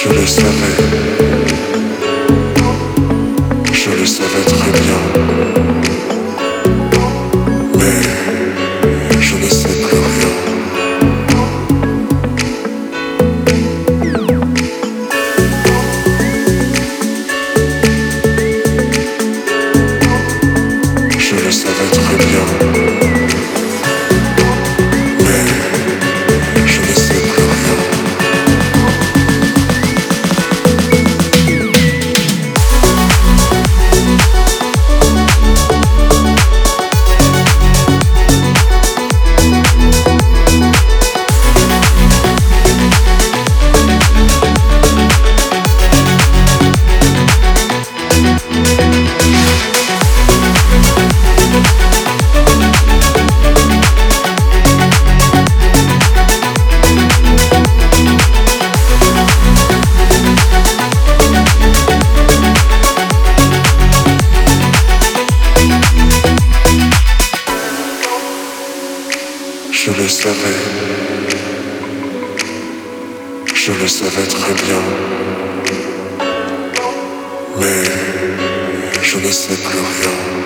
Je le savais, je le savais très bien, mais je ne sais plus rien. Je le savais très bien. Savais. Je le savais très bien. Mais je ne sais plus rien.